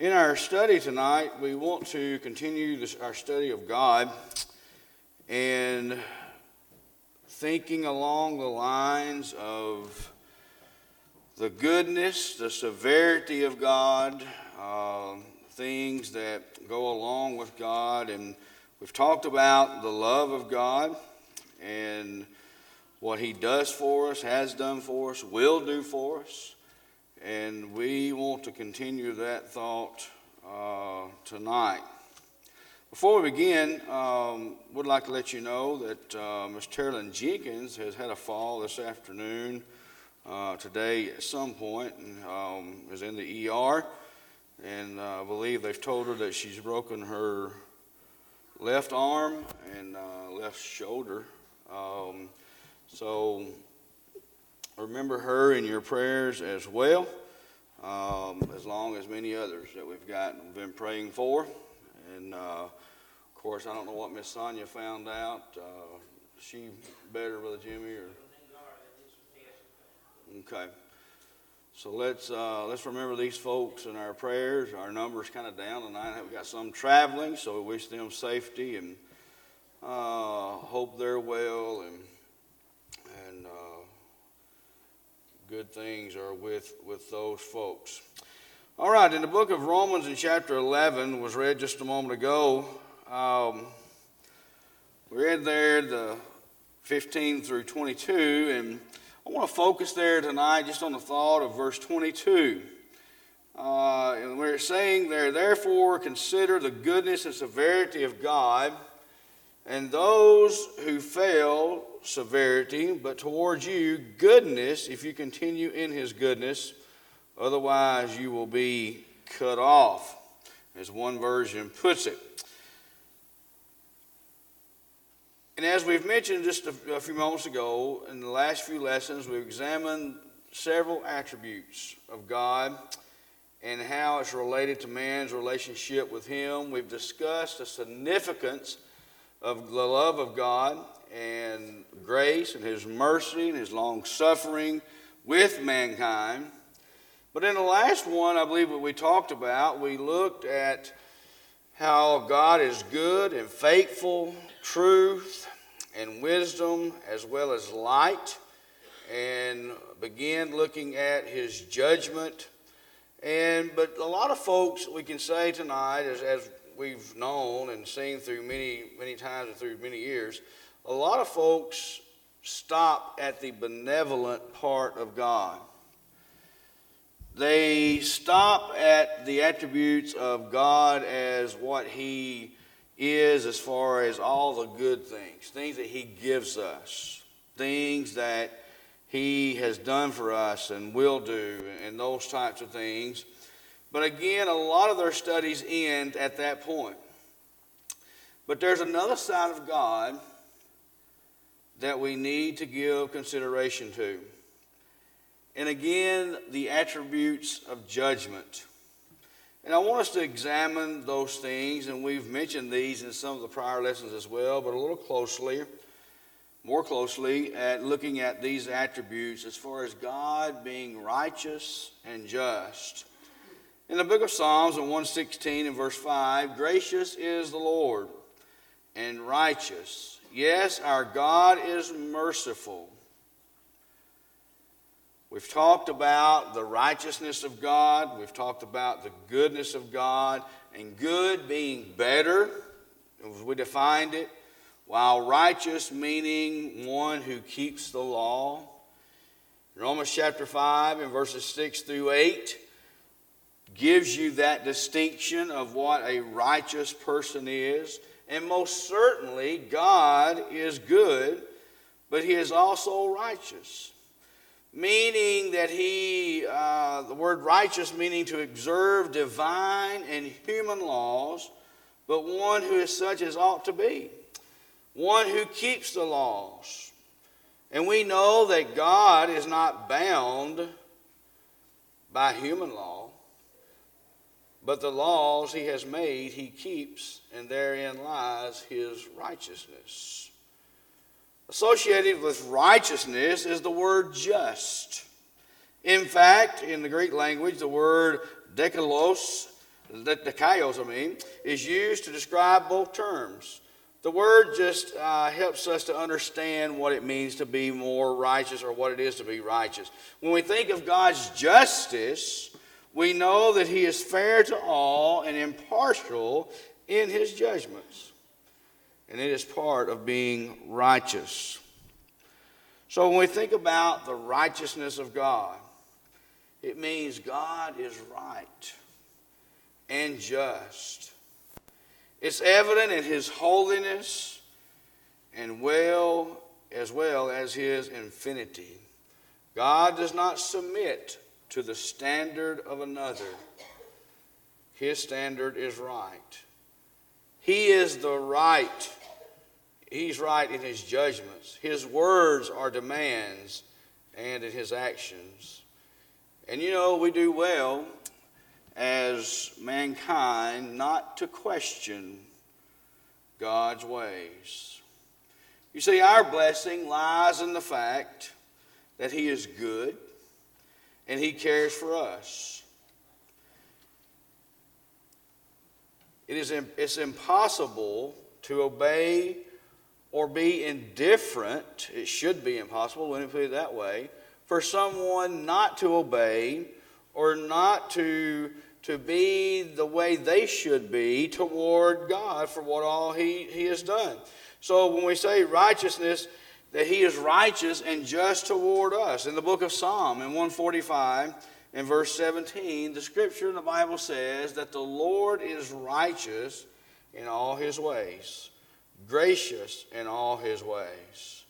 In our study tonight, we want to continue this, our study of God and thinking along the lines of the goodness, the severity of God, uh, things that go along with God. And we've talked about the love of God and what He does for us, has done for us, will do for us. And we want to continue that thought uh, tonight. Before we begin, um, would like to let you know that uh, Ms. Terlin Jenkins has had a fall this afternoon, uh, today at some point, and um, is in the ER. And uh, I believe they've told her that she's broken her left arm and uh, left shoulder. Um, so remember her in your prayers as well, um, as long as many others that we've got been praying for. And uh, of course, I don't know what Miss Sonia found out. Uh, she better, Brother Jimmy, or okay. So let's uh, let's remember these folks in our prayers. Our numbers kind of down tonight. We've got some traveling, so we wish them safety and uh, hope they're well and and uh, good things are with, with those folks. All right, in the book of Romans in chapter 11 was read just a moment ago. Um, we read there the 15 through 22, and I want to focus there tonight just on the thought of verse 22. Uh, and we're saying there, therefore, consider the goodness and severity of God, and those who fail severity, but towards you goodness if you continue in his goodness. Otherwise, you will be cut off, as one version puts it. And as we've mentioned just a, few moments ago, in the last few lessons, we've examined several attributes of God and how it's related to man's relationship with Him. We've discussed the significance of the love of God and grace and his mercy and his long suffering with mankind. But in the last one, I believe what we talked about, we looked at how God is good and faithful, truth and wisdom, as well as light, and began looking at his judgment. And but a lot of folks we can say tonight, as, as we've known and seen through many many times and through many years, a lot of folks stop at the benevolent part of God. They stop at the attributes of God as what He is, as far as all the good things, things that He gives us, things that He has done for us and will do, and those types of things. But again, a lot of their studies end at that point. But there's another side of God that we need to give consideration to. And again, the attributes of judgment. And I want us to examine those things, and we've mentioned these in some of the prior lessons as well, but a little closely, more closely, at looking at these attributes as far as God being righteous and just. In the book of Psalms, in 116 and verse 5, gracious is the Lord and righteous Yes, our God is merciful. We've talked about the righteousness of God. We've talked about the goodness of God, and good being better, as we defined it, while righteous meaning one who keeps the law. Romans chapter 5 and verses 6 through 8 gives you that distinction of what a righteous person is. And most certainly, God is good, but He is also righteous. Meaning that He, uh, the word righteous meaning to observe divine and human laws, but one who is such as ought to be. One who keeps the laws. And we know that God is not bound by human law. But the laws he has made, he keeps, and therein lies his righteousness. Associated with righteousness is the word just. In fact, in the Greek language, the word dikaios the I mean, is used to describe both terms. The word just uh, helps us to understand what it means to be more righteous or what it is to be righteous. When we think of God's justice, we know that He is fair to all and impartial in His judgments. And it is part of being righteous. So when we think about the righteousness of God, it means God is right and just. It's evident in his holiness and well as well as his infinity. God does not submit to the standard of another. His standard is right. He is the right. He's right in his judgments. His words are demands and in his actions. And you know, we do well as mankind not to question God's ways. You see, our blessing lies in the fact that He is good and He cares for us. It is it's impossible to obey or be indifferent. It should be impossible, let me put it that way, for someone not to obey or not to to be the way they should be toward God for what all he, he has done. So when we say righteousness, that he is righteous and just toward us. In the book of Psalm, in 145, in verse 17, the scripture in the Bible says that the Lord is righteous in all his ways, gracious in all his ways.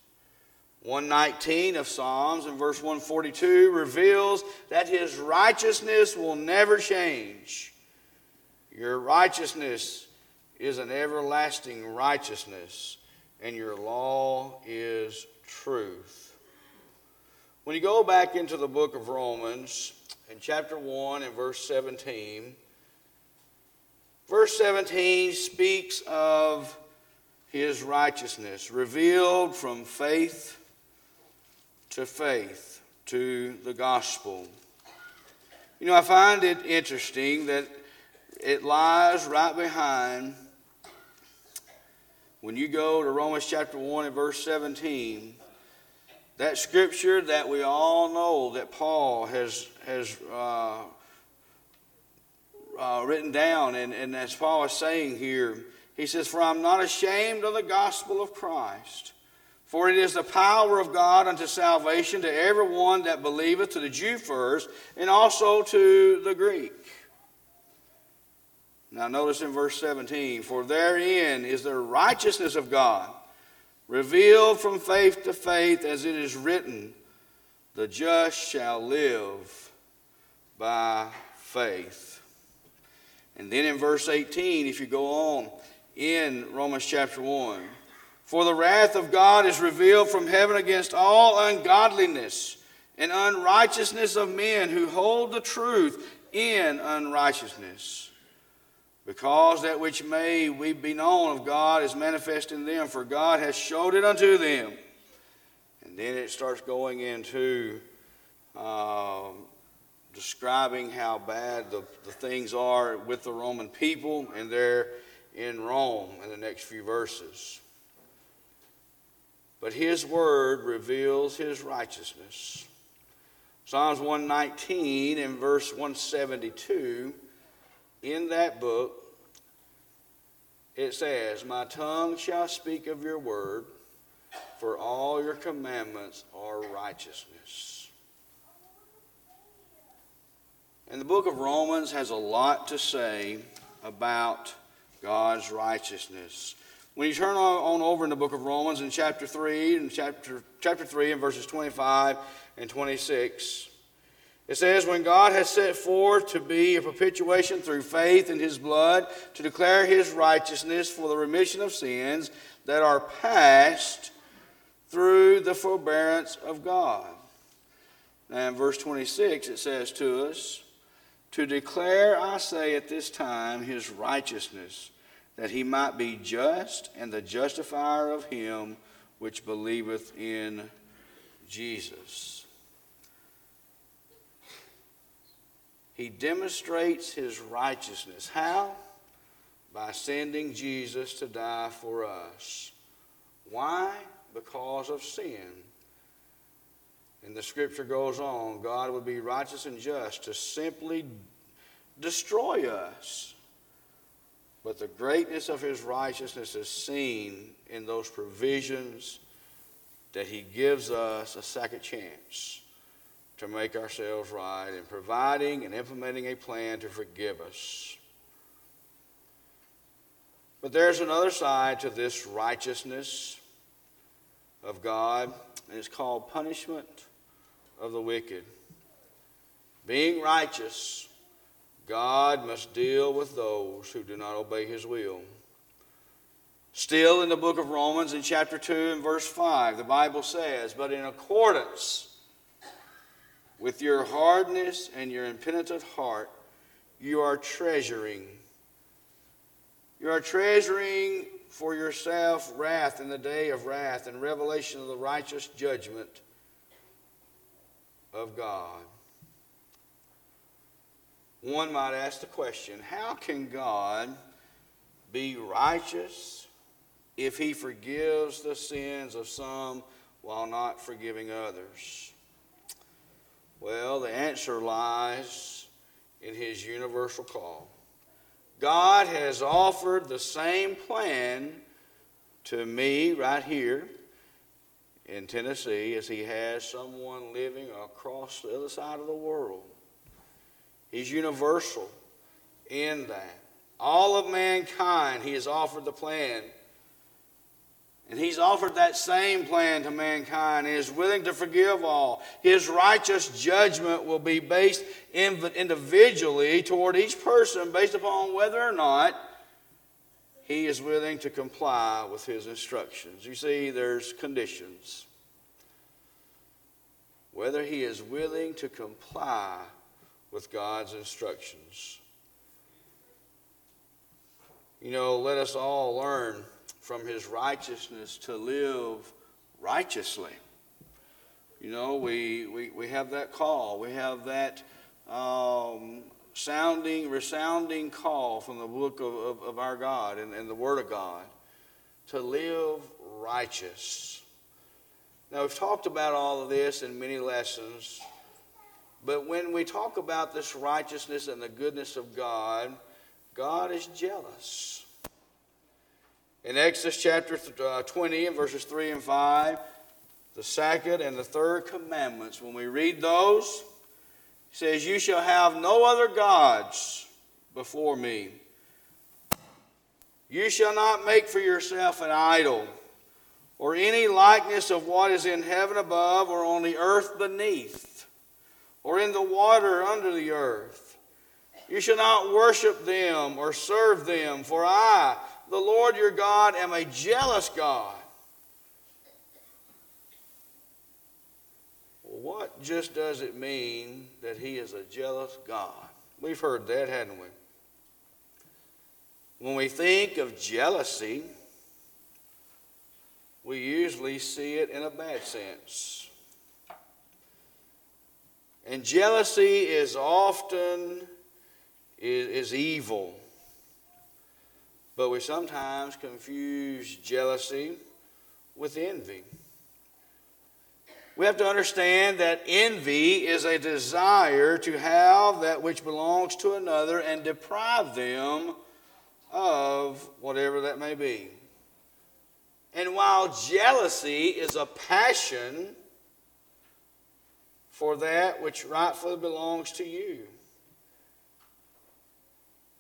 119 of Psalms and verse 142 reveals that his righteousness will never change. Your righteousness is an everlasting righteousness, and your law is truth. When you go back into the book of Romans, in chapter 1 and verse 17, verse 17 speaks of his righteousness revealed from faith to faith, to the gospel. You know, I find it interesting that it lies right behind when you go to Romans chapter 1 and verse 17. That scripture that we all know that Paul has, has uh, uh, written down, and, and as Paul is saying here, he says, For I'm not ashamed of the gospel of Christ. For it is the power of God unto salvation to everyone that believeth, to the Jew first, and also to the Greek. Now, notice in verse 17, for therein is the righteousness of God, revealed from faith to faith, as it is written, the just shall live by faith. And then in verse 18, if you go on in Romans chapter 1, for the wrath of God is revealed from heaven against all ungodliness and unrighteousness of men who hold the truth in unrighteousness. Because that which may we be known of God is manifest in them, for God has showed it unto them. And then it starts going into uh, describing how bad the, the things are with the Roman people, and they're in Rome in the next few verses. But his word reveals his righteousness. Psalms 119 and verse 172, in that book, it says, My tongue shall speak of your word, for all your commandments are righteousness. And the book of Romans has a lot to say about God's righteousness. When you turn on, over in the book of Romans in chapter 3 and chapter, chapter 3 and verses 25 and 26, it says, When God has set forth to be a propitiation through faith in his blood, to declare his righteousness for the remission of sins that are past through the forbearance of God. Now, in verse 26, it says to us, To declare, I say, at this time, his righteousness that he might be just and the justifier of him which believeth in Jesus. He demonstrates his righteousness. How? By sending Jesus to die for us. Why? Because of sin. And the scripture goes on God would be righteous and just to simply destroy us. But the greatness of his righteousness is seen in those provisions that he gives us a second chance to make ourselves right and providing and implementing a plan to forgive us. But there's another side to this righteousness of God, and it's called punishment of the wicked. Being righteous, God must deal with those who do not obey his will. Still in the book of Romans, in chapter 2 and verse 5, the Bible says, But in accordance with your hardness and your impenitent heart, you are treasuring. You are treasuring for yourself wrath in the day of wrath and revelation of the righteous judgment of God. One might ask the question how can God be righteous if he forgives the sins of some while not forgiving others? Well, the answer lies in his universal call. God has offered the same plan to me right here in Tennessee as he has someone living across the other side of the world. He's universal in that. All of mankind, he has offered the plan and he's offered that same plan to mankind and is willing to forgive all. His righteous judgment will be based individually toward each person based upon whether or not he is willing to comply with his instructions. You see, there's conditions. Whether he is willing to comply with God's instructions. You know, let us all learn from his righteousness to live righteously. You know, we, we, we have that call. We have that um, sounding, resounding call from the book of, of, of our God and, and the Word of God to live righteous. Now, we've talked about all of this in many lessons, but when we talk about this righteousness and the goodness of God, God is jealous. In Exodus chapter uh, 20 and verses 3 and 5, the second and the third commandments, when we read those, he says, You shall have no other gods before me. You shall not make for yourself an idol, or any likeness of what is in heaven above, or on the earth beneath, or in the water under the earth. You shall not worship them or serve them, for I, the Lord your God am a jealous God. what just does it mean that he is a jealous God? We've heard that, hadn't we? When we think of jealousy, we usually see it in a bad sense. And jealousy is often is, is evil. But we sometimes confuse jealousy with envy. We have to understand that envy is a desire to have that which belongs to another and deprive them of whatever that may be. And while jealousy is a passion for that which rightfully belongs to you,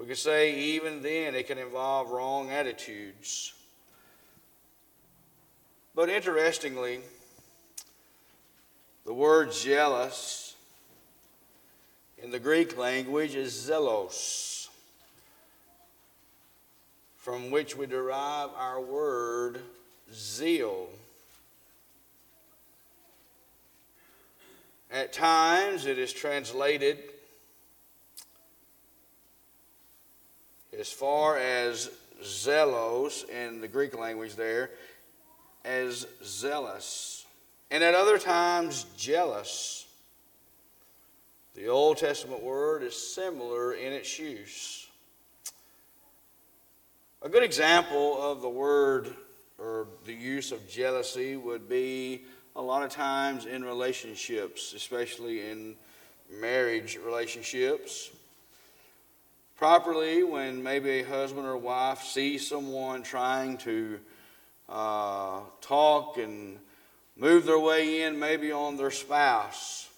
we could say even then it can involve wrong attitudes. But interestingly, the word jealous in the Greek language is zelos, from which we derive our word zeal. At times it is translated as far as zelos in the Greek language there as zealous, and at other times jealous. The Old Testament word is similar in its use. A good example of the word or the use of jealousy would be a lot of times in relationships, especially in marriage relationships. Properly, when maybe a husband or wife sees someone trying to uh, talk and move their way in, maybe on their spouse,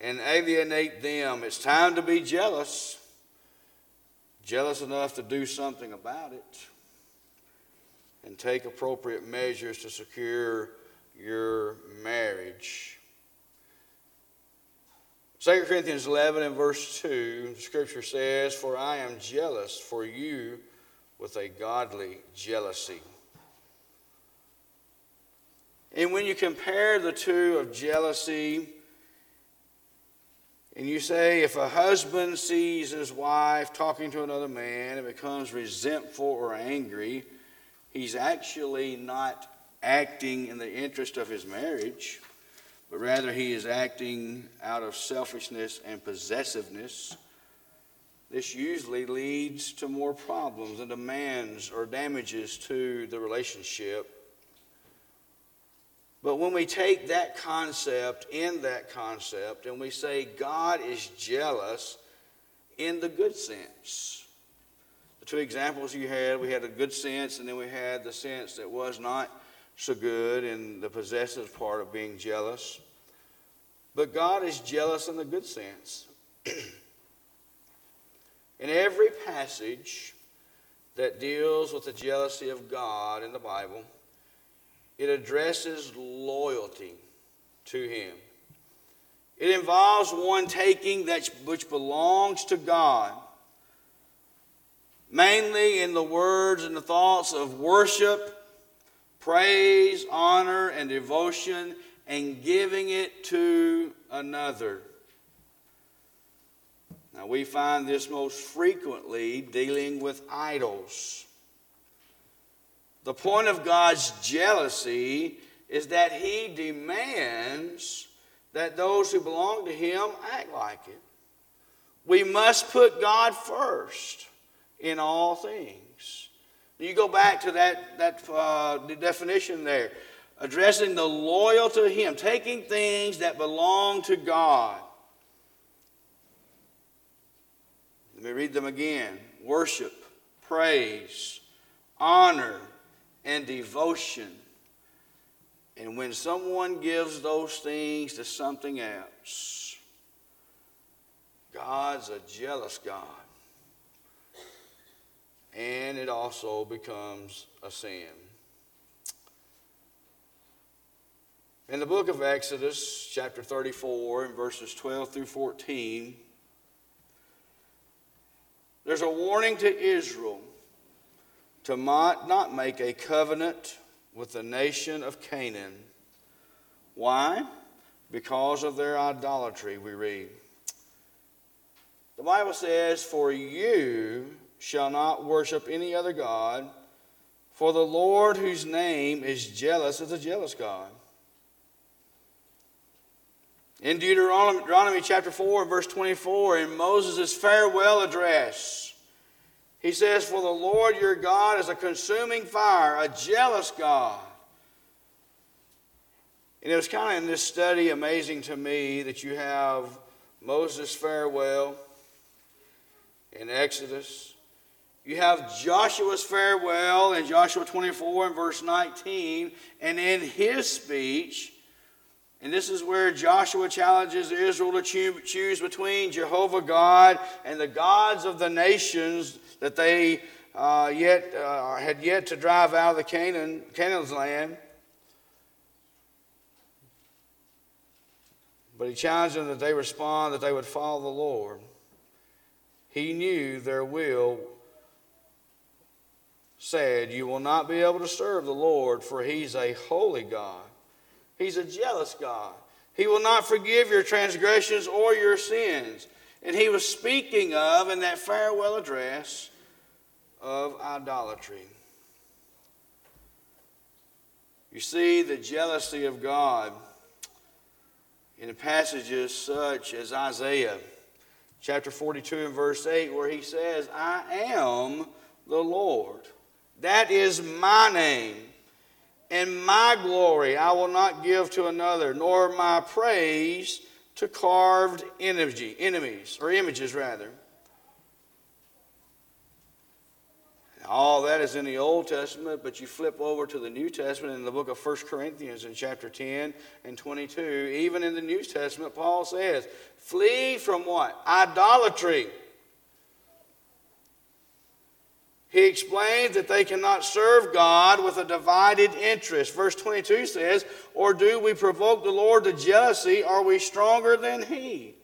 and alienate them, it's time to be jealous. Jealous enough to do something about it and take appropriate measures to secure your marriage. 2 Corinthians 11 and verse 2, Scripture says, For I am jealous for you with a godly jealousy. And when you compare the two of jealousy, and you say, if a husband sees his wife talking to another man and becomes resentful or angry, he's actually not acting in the interest of his marriage, but rather he is acting out of selfishness and possessiveness. This usually leads to more problems and demands or damages to the relationship. But when we take that concept in that concept and we say God is jealous in the good sense, the two examples you had, we had a good sense, and then we had the sense that was not so good in the possessive part of being jealous. But God is jealous in the good sense. in every passage that deals with the jealousy of God in the Bible, it addresses loyalty to Him. It involves one taking that which belongs to God mainly in the words and the thoughts of worship, praise, honor, and devotion, and giving it to another. Now, we find this most frequently dealing with idols. The point of God's jealousy is that He demands that those who belong to Him act like it. We must put God first in all things. You go back to that, that uh, the definition there addressing the loyal to Him, taking things that belong to God. Let me read them again worship, praise, honor, and devotion. And when someone gives those things to something else, God's a jealous God and it also becomes a sin. In the book of Exodus, chapter 34, and verses 12 through 14, there's a warning to Israel to not make a covenant with the nation of Canaan. Why? Because of their idolatry, we read. The Bible says, For you shall not worship any other God, for the Lord, whose name is jealous, is a jealous God. In Deuteronomy chapter 4, verse 24, in Moses' farewell address, he says, For the Lord your God is a consuming fire, a jealous God. And it was kind of in this study amazing to me that you have Moses' farewell in Exodus. You have Joshua's farewell in Joshua 24 and verse 19. And in his speech, and this is where Joshua challenges Israel to choose between Jehovah God and the gods of the nations that they uh, yet uh, had yet to drive out of the Canaan, Canaan's land. But he challenged them that they respond, that they would follow the Lord. He knew their will said, You will not be able to serve the Lord, for he's a holy God. He's a jealous God. He will not forgive your transgressions or your sins. And he was speaking of, in that farewell address, of idolatry. You see, the jealousy of God in passages such as Isaiah chapter 42 and verse 8, where he says, I am the Lord. That is my name. And my glory I will not give to another, nor my praise to carved energy, enemies, or images rather. All that is in the Old Testament, but you flip over to the New Testament in the book of 1 Corinthians in chapter 10 and 22. Even in the New Testament, Paul says, Flee from what? Idolatry. He explains that they cannot serve God with a divided interest. Verse 22 says, Or do we provoke the Lord to jealousy? Are we stronger than He?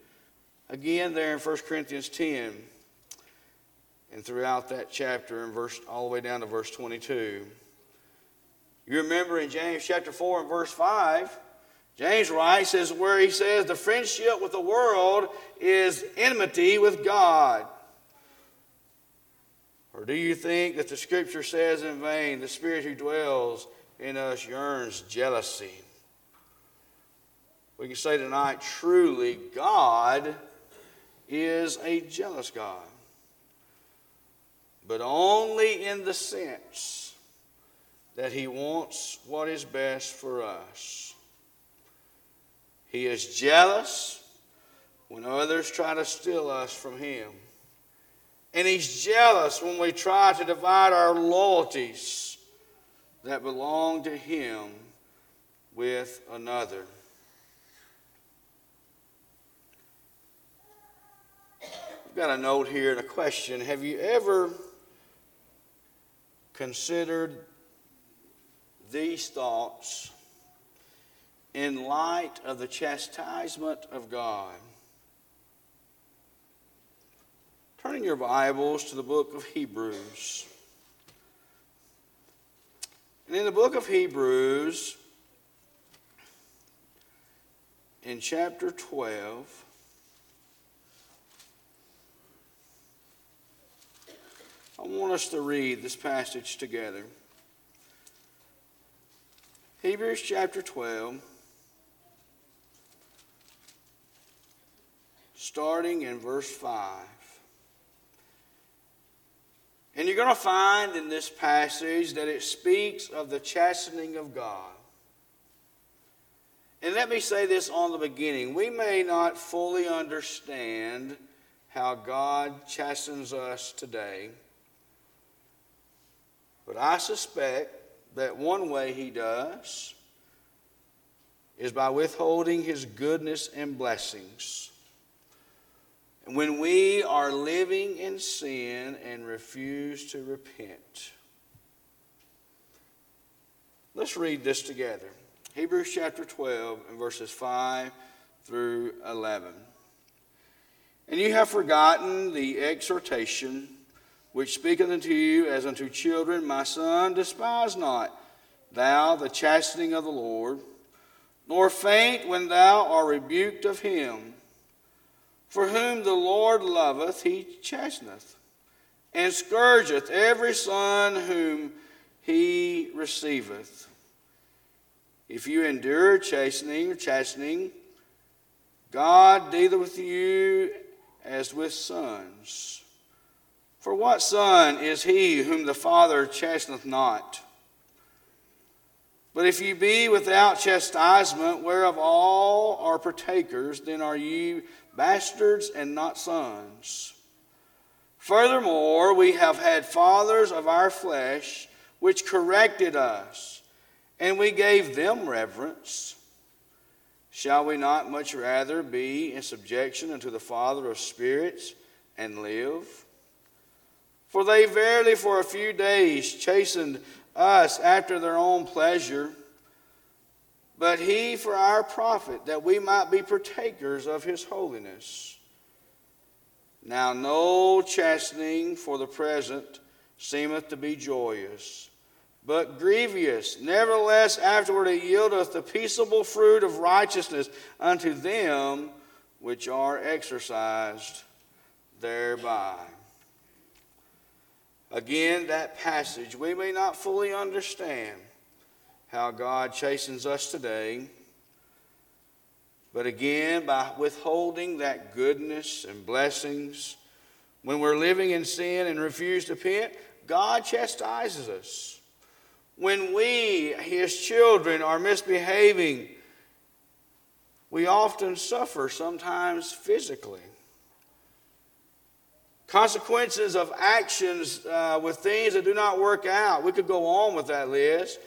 Again, there in 1 Corinthians 10 and throughout that chapter and verse all the way down to verse 22. You remember in James chapter 4 and verse 5, James writes, says where he says the friendship with the world is enmity with God. Or do you think that the scripture says in vain, the spirit who dwells in us yearns jealousy? We can say tonight, truly, God is a jealous God. But only in the sense that he wants what is best for us. He is jealous when others try to steal us from him. And he's jealous when we try to divide our loyalties that belong to him with another. I've got a note here and a question. Have you ever considered these thoughts in light of the chastisement of God? Turning your Bibles to the book of Hebrews. And in the book of Hebrews, in chapter 12, I want us to read this passage together. Hebrews chapter 12, starting in verse 5. And you're going to find in this passage that it speaks of the chastening of God. And let me say this on the beginning. We may not fully understand how God chastens us today, but I suspect that one way He does is by withholding His goodness and blessings when we are living in sin and refuse to repent. Let's read this together. Hebrews chapter 12 and verses 5 through 11. And you have forgotten the exhortation which speaketh unto you as unto children, My son, despise not thou the chastening of the Lord, nor faint when thou art rebuked of him. For whom the Lord loveth, he chasteneth, and scourgeth every son whom he receiveth. If you endure chastening chastening, God dealeth with you as with sons. For what son is he whom the Father chasteneth not? But if you be without chastisement, whereof all are partakers, then are ye bastards and not sons. Furthermore, we have had fathers of our flesh which corrected us, and we gave them reverence. Shall we not much rather be in subjection unto the Father of spirits and live? For they verily for a few days chastened us after their own pleasure but he for our profit, that we might be partakers of his holiness. Now, no chastening for the present seemeth to be joyous, but grievous. Nevertheless, afterward it yieldeth the peaceable fruit of righteousness unto them which are exercised thereby. Again, that passage we may not fully understand how God chastens us today. But again, by withholding that goodness and blessings, when we're living in sin and refuse to repent, God chastises us. When we, His children, are misbehaving, we often suffer, sometimes physically. Consequences of actions uh, with things that do not work out. We could go on with that list.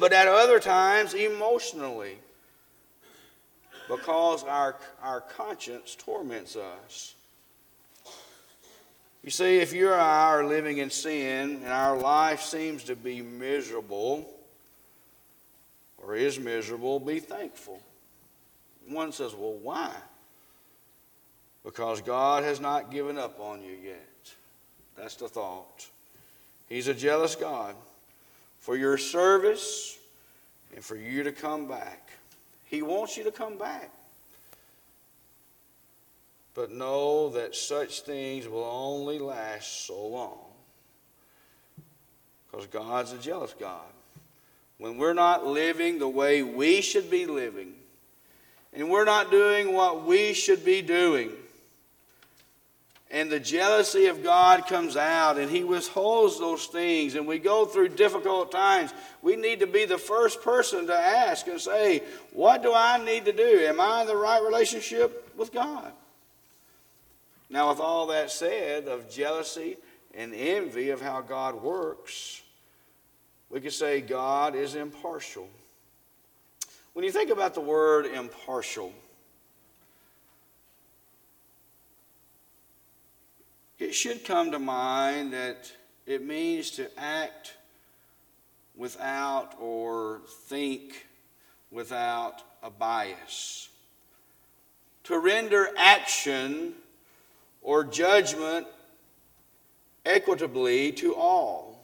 But at other times, emotionally because our, our conscience torments us. You see, if you or I are living in sin and our life seems to be miserable or is miserable, be thankful. One says, Well, why? Because God has not given up on you yet. That's the thought. He's a jealous God for your service and for you to come back. He wants you to come back. But know that such things will only last so long. Because God's a jealous God. When we're not living the way we should be living, and we're not doing what we should be doing, and the jealousy of God comes out and He withholds those things, and we go through difficult times, we need to be the first person to ask and say, What do I need to do? Am I in the right relationship with God? Now, with all that said, of jealousy and envy of how God works, we could say God is impartial. When you think about the word impartial, it should come to mind that it means to act without or think without a bias. To render action or judgment equitably to all.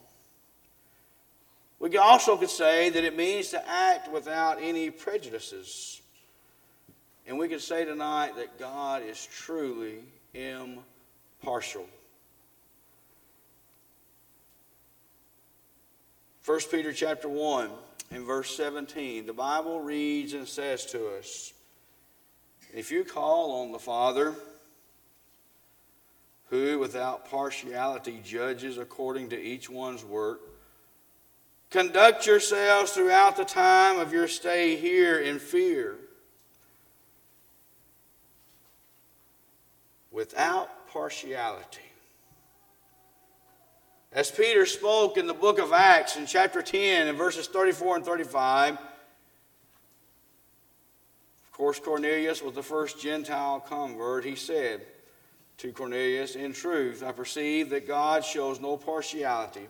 We also could say that it means to act without any prejudices. And we could say tonight that God is truly impartial partial. 1 Peter chapter 1 and verse 17, the Bible reads and says to us, If you call on the Father, who without partiality judges according to each one's work, conduct yourselves throughout the time of your stay here in fear, without partiality. As Peter spoke in the book of Acts in chapter 10 and verses 34 and 35, of course, Cornelius was the first Gentile convert. He said to Cornelius, In truth, I perceive that God shows no partiality.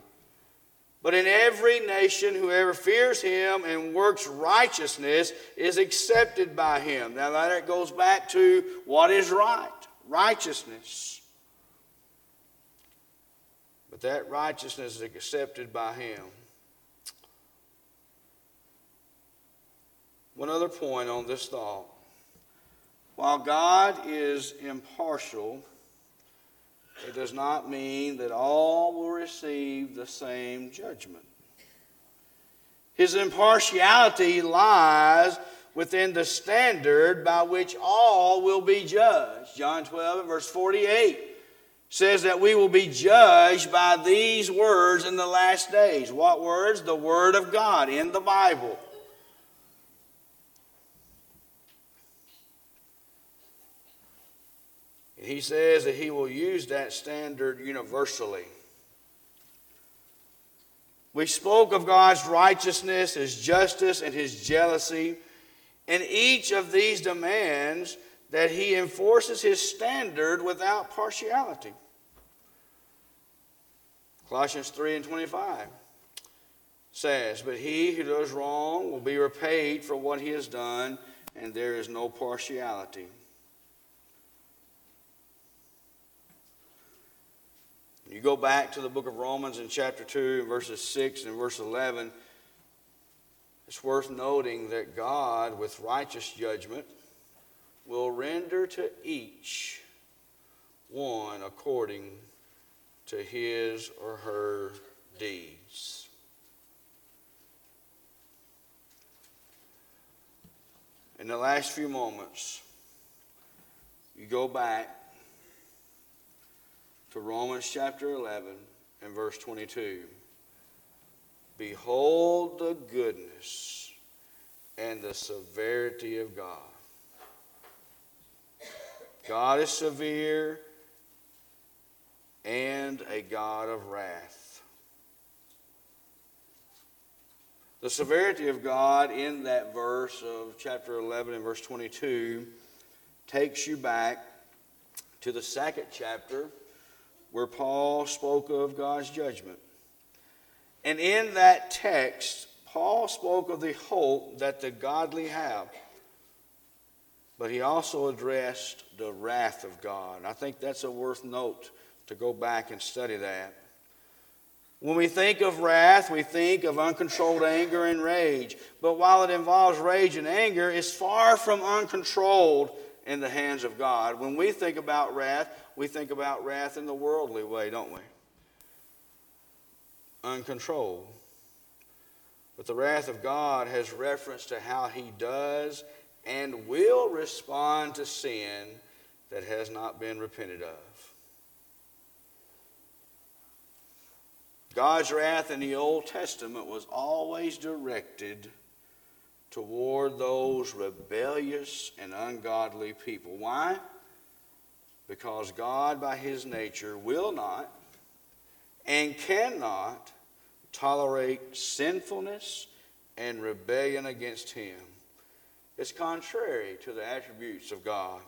But in every nation, whoever fears him and works righteousness is accepted by him. Now, that goes back to what is right righteousness. But that righteousness is accepted by Him. One other point on this thought. While God is impartial, it does not mean that all will receive the same judgment. His impartiality lies within the standard by which all will be judged. John 12 verse 48 says that we will be judged by these words in the last days. What words? The Word of God in the Bible. he says that he will use that standard universally. We spoke of God's righteousness, his justice, and his jealousy. And each of these demands that he enforces his standard without partiality. Colossians 3 and 25 says, But he who does wrong will be repaid for what he has done, and there is no partiality. You go back to the book of Romans in chapter 2, verses 6 and verse 11 it's worth noting that God, with righteous judgment, will render to each one according to his or her deeds. in the last few moments, you go back to Romans chapter 11 and verse 22. Behold the goodness and the severity of God. God is severe and a God of wrath. The severity of God in that verse of chapter 11 and verse 22 takes you back to the second chapter where Paul spoke of God's judgment. And in that text, Paul spoke of the hope that the godly have. But he also addressed the wrath of God. I think that's a worth note to go back and study that. When we think of wrath, we think of uncontrolled anger and rage. But while it involves rage and anger, it's far from uncontrolled in the hands of God. When we think about wrath, we think about wrath in the worldly way, don't we? Uncontrolled. But the wrath of God has reference to how he does and will respond to sin that has not been repented of. God's wrath in the Old Testament was always directed toward those rebellious and ungodly people. Why? Because God, by his nature, will not and cannot tolerate sinfulness and rebellion against him. It's contrary to the attributes of God,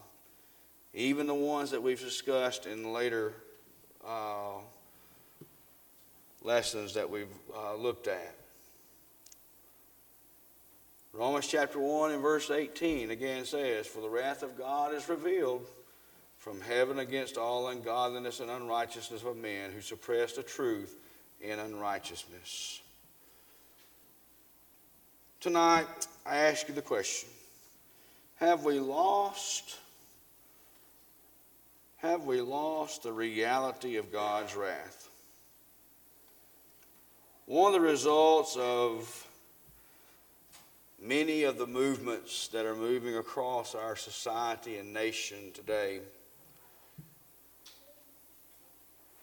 even the ones that we've discussed in later uh, lessons that we've uh, looked at. Romans chapter 1 and verse 18 again says, For the wrath of God is revealed from heaven against all ungodliness and unrighteousness of men who suppress the truth in unrighteousness. Tonight, I ask you the question Have we lost? Have we lost the reality of God's wrath? One of the results of many of the movements that are moving across our society and nation today.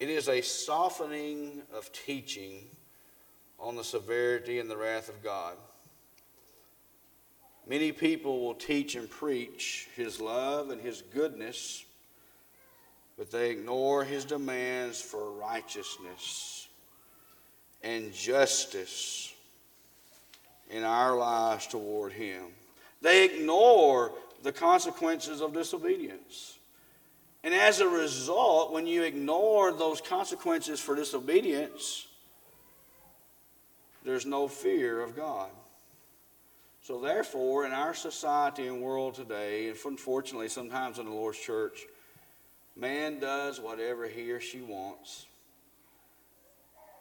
It is a softening of teaching on the severity and the wrath of God. Many people will teach and preach His love and His goodness, but they ignore His demands for righteousness and justice in our lives toward Him. They ignore the consequences of disobedience. And as a result, when you ignore those consequences for disobedience, there's no fear of God. So, therefore, in our society and world today, and unfortunately sometimes in the Lord's church, man does whatever he or she wants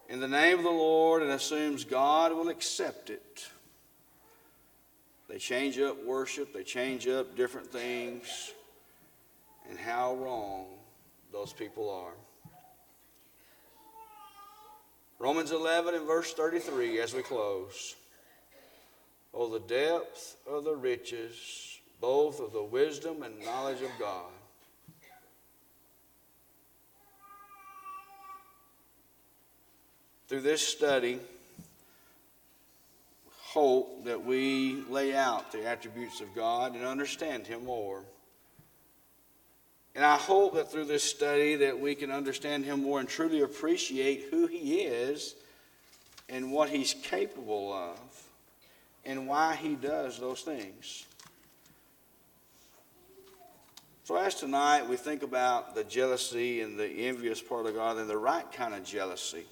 in the name of the Lord and assumes God will accept it. They change up worship, they change up different things, and how wrong those people are. Romans 11 and verse 33 as we close. Oh, the depth of the riches, both of the wisdom and knowledge of God. Through this study, hope that we lay out the attributes of God and understand Him more. And I hope that through this study that we can understand Him more and truly appreciate who He is and what He's capable of and why He does those things. So, as tonight we think about the jealousy and the envious part of God and the right kind of jealousy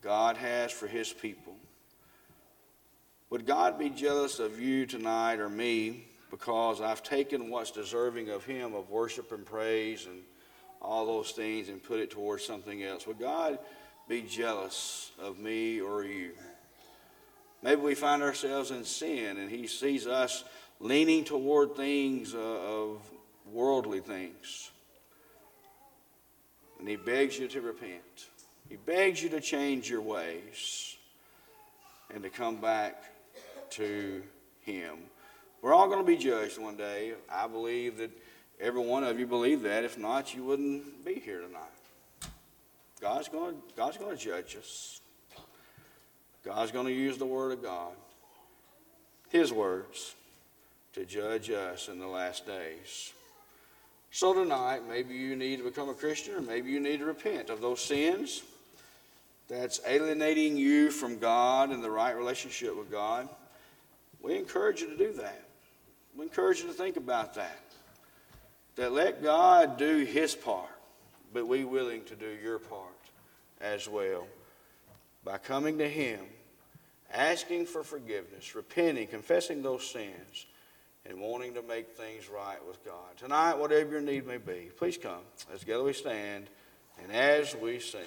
God has for His people. Would God be jealous of you tonight or me because I've taken what's deserving of Him, of worship and praise and all those things, and put it towards something else? Would God be jealous of me or you? Maybe we find ourselves in sin and He sees us leaning toward things uh, of worldly things. And He begs you to repent. He begs you to change your ways and to come back to Him. We're all going to be judged one day. I believe that every one of you believe that. If not, you wouldn't be here tonight. God's going to, God's going to judge us. God's going to use the Word of God, His words, to judge us in the last days. So tonight, maybe you need to become a Christian, or maybe you need to repent of those sins that's alienating you from God and the right relationship with God. We encourage you to do that. We encourage you to think about that. That let God do His part, but we willing to do your part as well by coming to Him, asking for forgiveness, repenting, confessing those sins, and wanting to make things right with God. Tonight, whatever your need may be, please come. As together we stand, and as we sing.